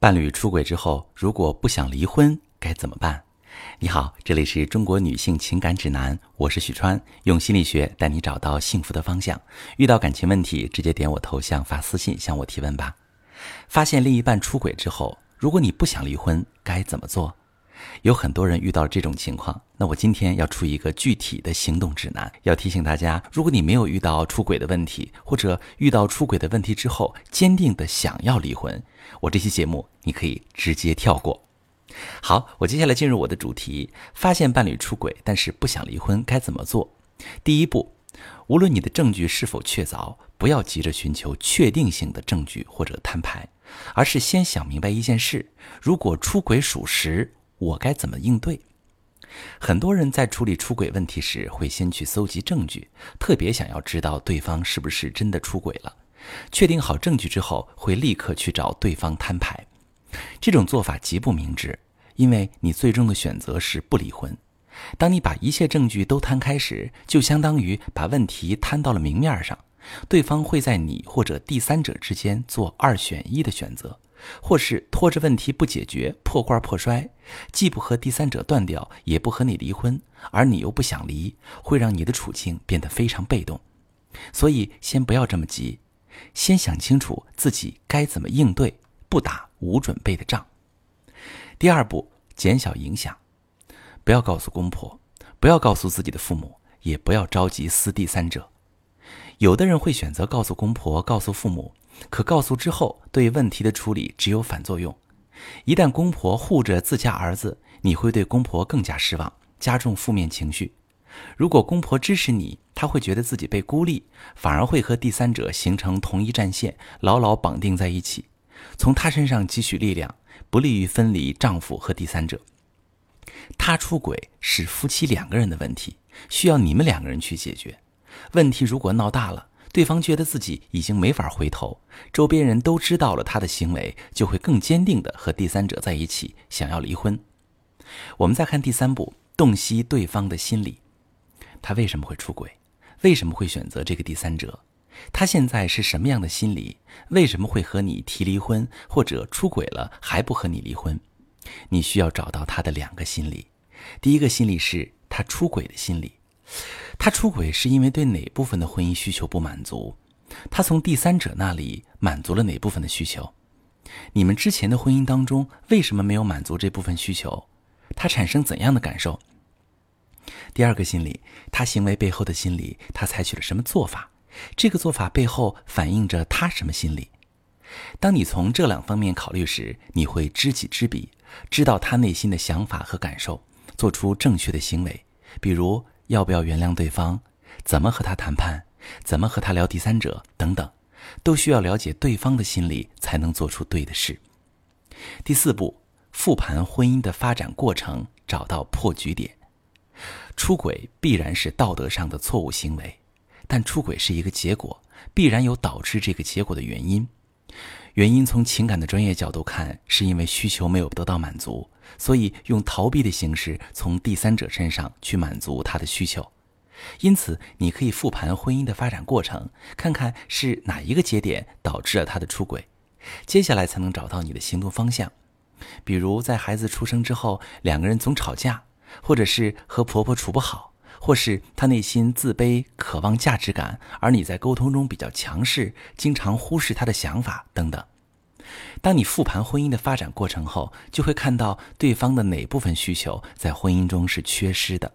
伴侣出轨之后，如果不想离婚该怎么办？你好，这里是中国女性情感指南，我是许川，用心理学带你找到幸福的方向。遇到感情问题，直接点我头像发私信向我提问吧。发现另一半出轨之后，如果你不想离婚，该怎么做？有很多人遇到这种情况，那我今天要出一个具体的行动指南，要提醒大家：如果你没有遇到出轨的问题，或者遇到出轨的问题之后坚定的想要离婚，我这期节目你可以直接跳过。好，我接下来进入我的主题：发现伴侣出轨，但是不想离婚该怎么做？第一步，无论你的证据是否确凿，不要急着寻求确定性的证据或者摊牌，而是先想明白一件事：如果出轨属实。我该怎么应对？很多人在处理出轨问题时，会先去搜集证据，特别想要知道对方是不是真的出轨了。确定好证据之后，会立刻去找对方摊牌。这种做法极不明智，因为你最终的选择是不离婚。当你把一切证据都摊开时，就相当于把问题摊到了明面上，对方会在你或者第三者之间做二选一的选择。或是拖着问题不解决，破罐破摔，既不和第三者断掉，也不和你离婚，而你又不想离，会让你的处境变得非常被动。所以，先不要这么急，先想清楚自己该怎么应对，不打无准备的仗。第二步，减小影响，不要告诉公婆，不要告诉自己的父母，也不要着急撕第三者。有的人会选择告诉公婆，告诉父母。可告诉之后，对问题的处理只有反作用。一旦公婆护着自家儿子，你会对公婆更加失望，加重负面情绪。如果公婆支持你，他会觉得自己被孤立，反而会和第三者形成同一战线，牢牢绑定在一起，从他身上汲取力量，不利于分离丈夫和第三者。他出轨是夫妻两个人的问题，需要你们两个人去解决。问题如果闹大了，对方觉得自己已经没法回头，周边人都知道了他的行为，就会更坚定的和第三者在一起，想要离婚。我们再看第三步，洞悉对方的心理，他为什么会出轨？为什么会选择这个第三者？他现在是什么样的心理？为什么会和你提离婚，或者出轨了还不和你离婚？你需要找到他的两个心理，第一个心理是他出轨的心理。他出轨是因为对哪部分的婚姻需求不满足？他从第三者那里满足了哪部分的需求？你们之前的婚姻当中为什么没有满足这部分需求？他产生怎样的感受？第二个心理，他行为背后的心理，他采取了什么做法？这个做法背后反映着他什么心理？当你从这两方面考虑时，你会知己知彼，知道他内心的想法和感受，做出正确的行为，比如。要不要原谅对方？怎么和他谈判？怎么和他聊第三者？等等，都需要了解对方的心理，才能做出对的事。第四步，复盘婚姻的发展过程，找到破局点。出轨必然是道德上的错误行为，但出轨是一个结果，必然有导致这个结果的原因。原因从情感的专业角度看，是因为需求没有得到满足，所以用逃避的形式从第三者身上去满足他的需求。因此，你可以复盘婚姻的发展过程，看看是哪一个节点导致了他的出轨，接下来才能找到你的行动方向。比如，在孩子出生之后，两个人总吵架，或者是和婆婆处不好。或是他内心自卑，渴望价值感，而你在沟通中比较强势，经常忽视他的想法等等。当你复盘婚姻的发展过程后，就会看到对方的哪部分需求在婚姻中是缺失的，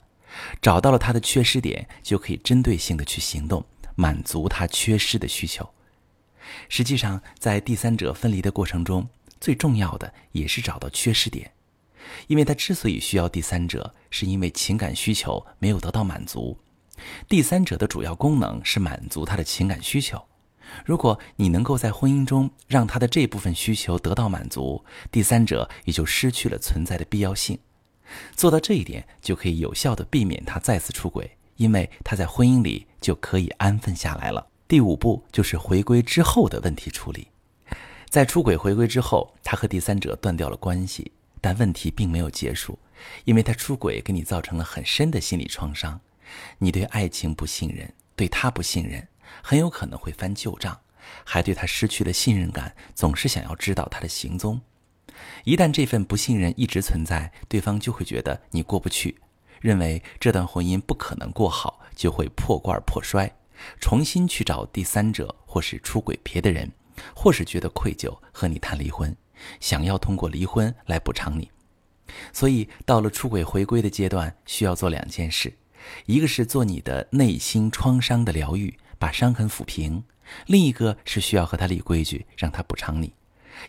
找到了他的缺失点，就可以针对性的去行动，满足他缺失的需求。实际上，在第三者分离的过程中，最重要的也是找到缺失点。因为他之所以需要第三者，是因为情感需求没有得到满足。第三者的主要功能是满足他的情感需求。如果你能够在婚姻中让他的这部分需求得到满足，第三者也就失去了存在的必要性。做到这一点，就可以有效的避免他再次出轨，因为他在婚姻里就可以安分下来了。第五步就是回归之后的问题处理。在出轨回归之后，他和第三者断掉了关系。但问题并没有结束，因为他出轨给你造成了很深的心理创伤，你对爱情不信任，对他不信任，很有可能会翻旧账，还对他失去了信任感，总是想要知道他的行踪。一旦这份不信任一直存在，对方就会觉得你过不去，认为这段婚姻不可能过好，就会破罐破摔，重新去找第三者，或是出轨别的人，或是觉得愧疚和你谈离婚，想要通过离婚来补偿你。所以到了出轨回归的阶段，需要做两件事：一个是做你的内心创伤的疗愈，把伤痕抚平；另一个是需要和他立规矩，让他补偿你。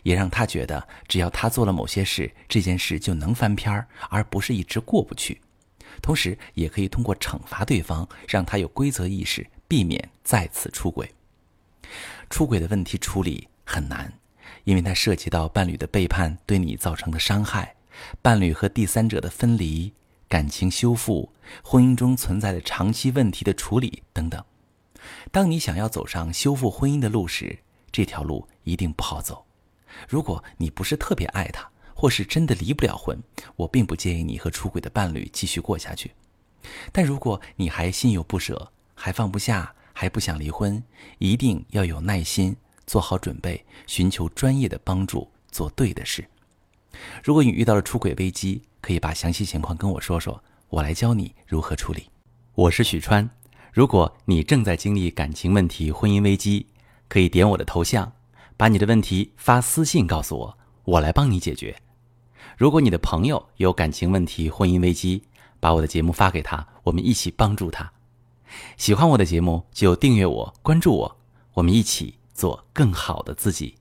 也让他觉得，只要他做了某些事，这件事就能翻篇儿，而不是一直过不去。同时，也可以通过惩罚对方，让他有规则意识，避免再次出轨。出轨的问题处理很难，因为它涉及到伴侣的背叛对你造成的伤害，伴侣和第三者的分离、感情修复、婚姻中存在的长期问题的处理等等。当你想要走上修复婚姻的路时，这条路一定不好走。如果你不是特别爱他，或是真的离不了婚，我并不建议你和出轨的伴侣继续过下去。但如果你还心有不舍，还放不下，还不想离婚，一定要有耐心，做好准备，寻求专业的帮助，做对的事。如果你遇到了出轨危机，可以把详细情况跟我说说，我来教你如何处理。我是许川，如果你正在经历感情问题、婚姻危机，可以点我的头像。把你的问题发私信告诉我，我来帮你解决。如果你的朋友有感情问题、婚姻危机，把我的节目发给他，我们一起帮助他。喜欢我的节目就订阅我、关注我，我们一起做更好的自己。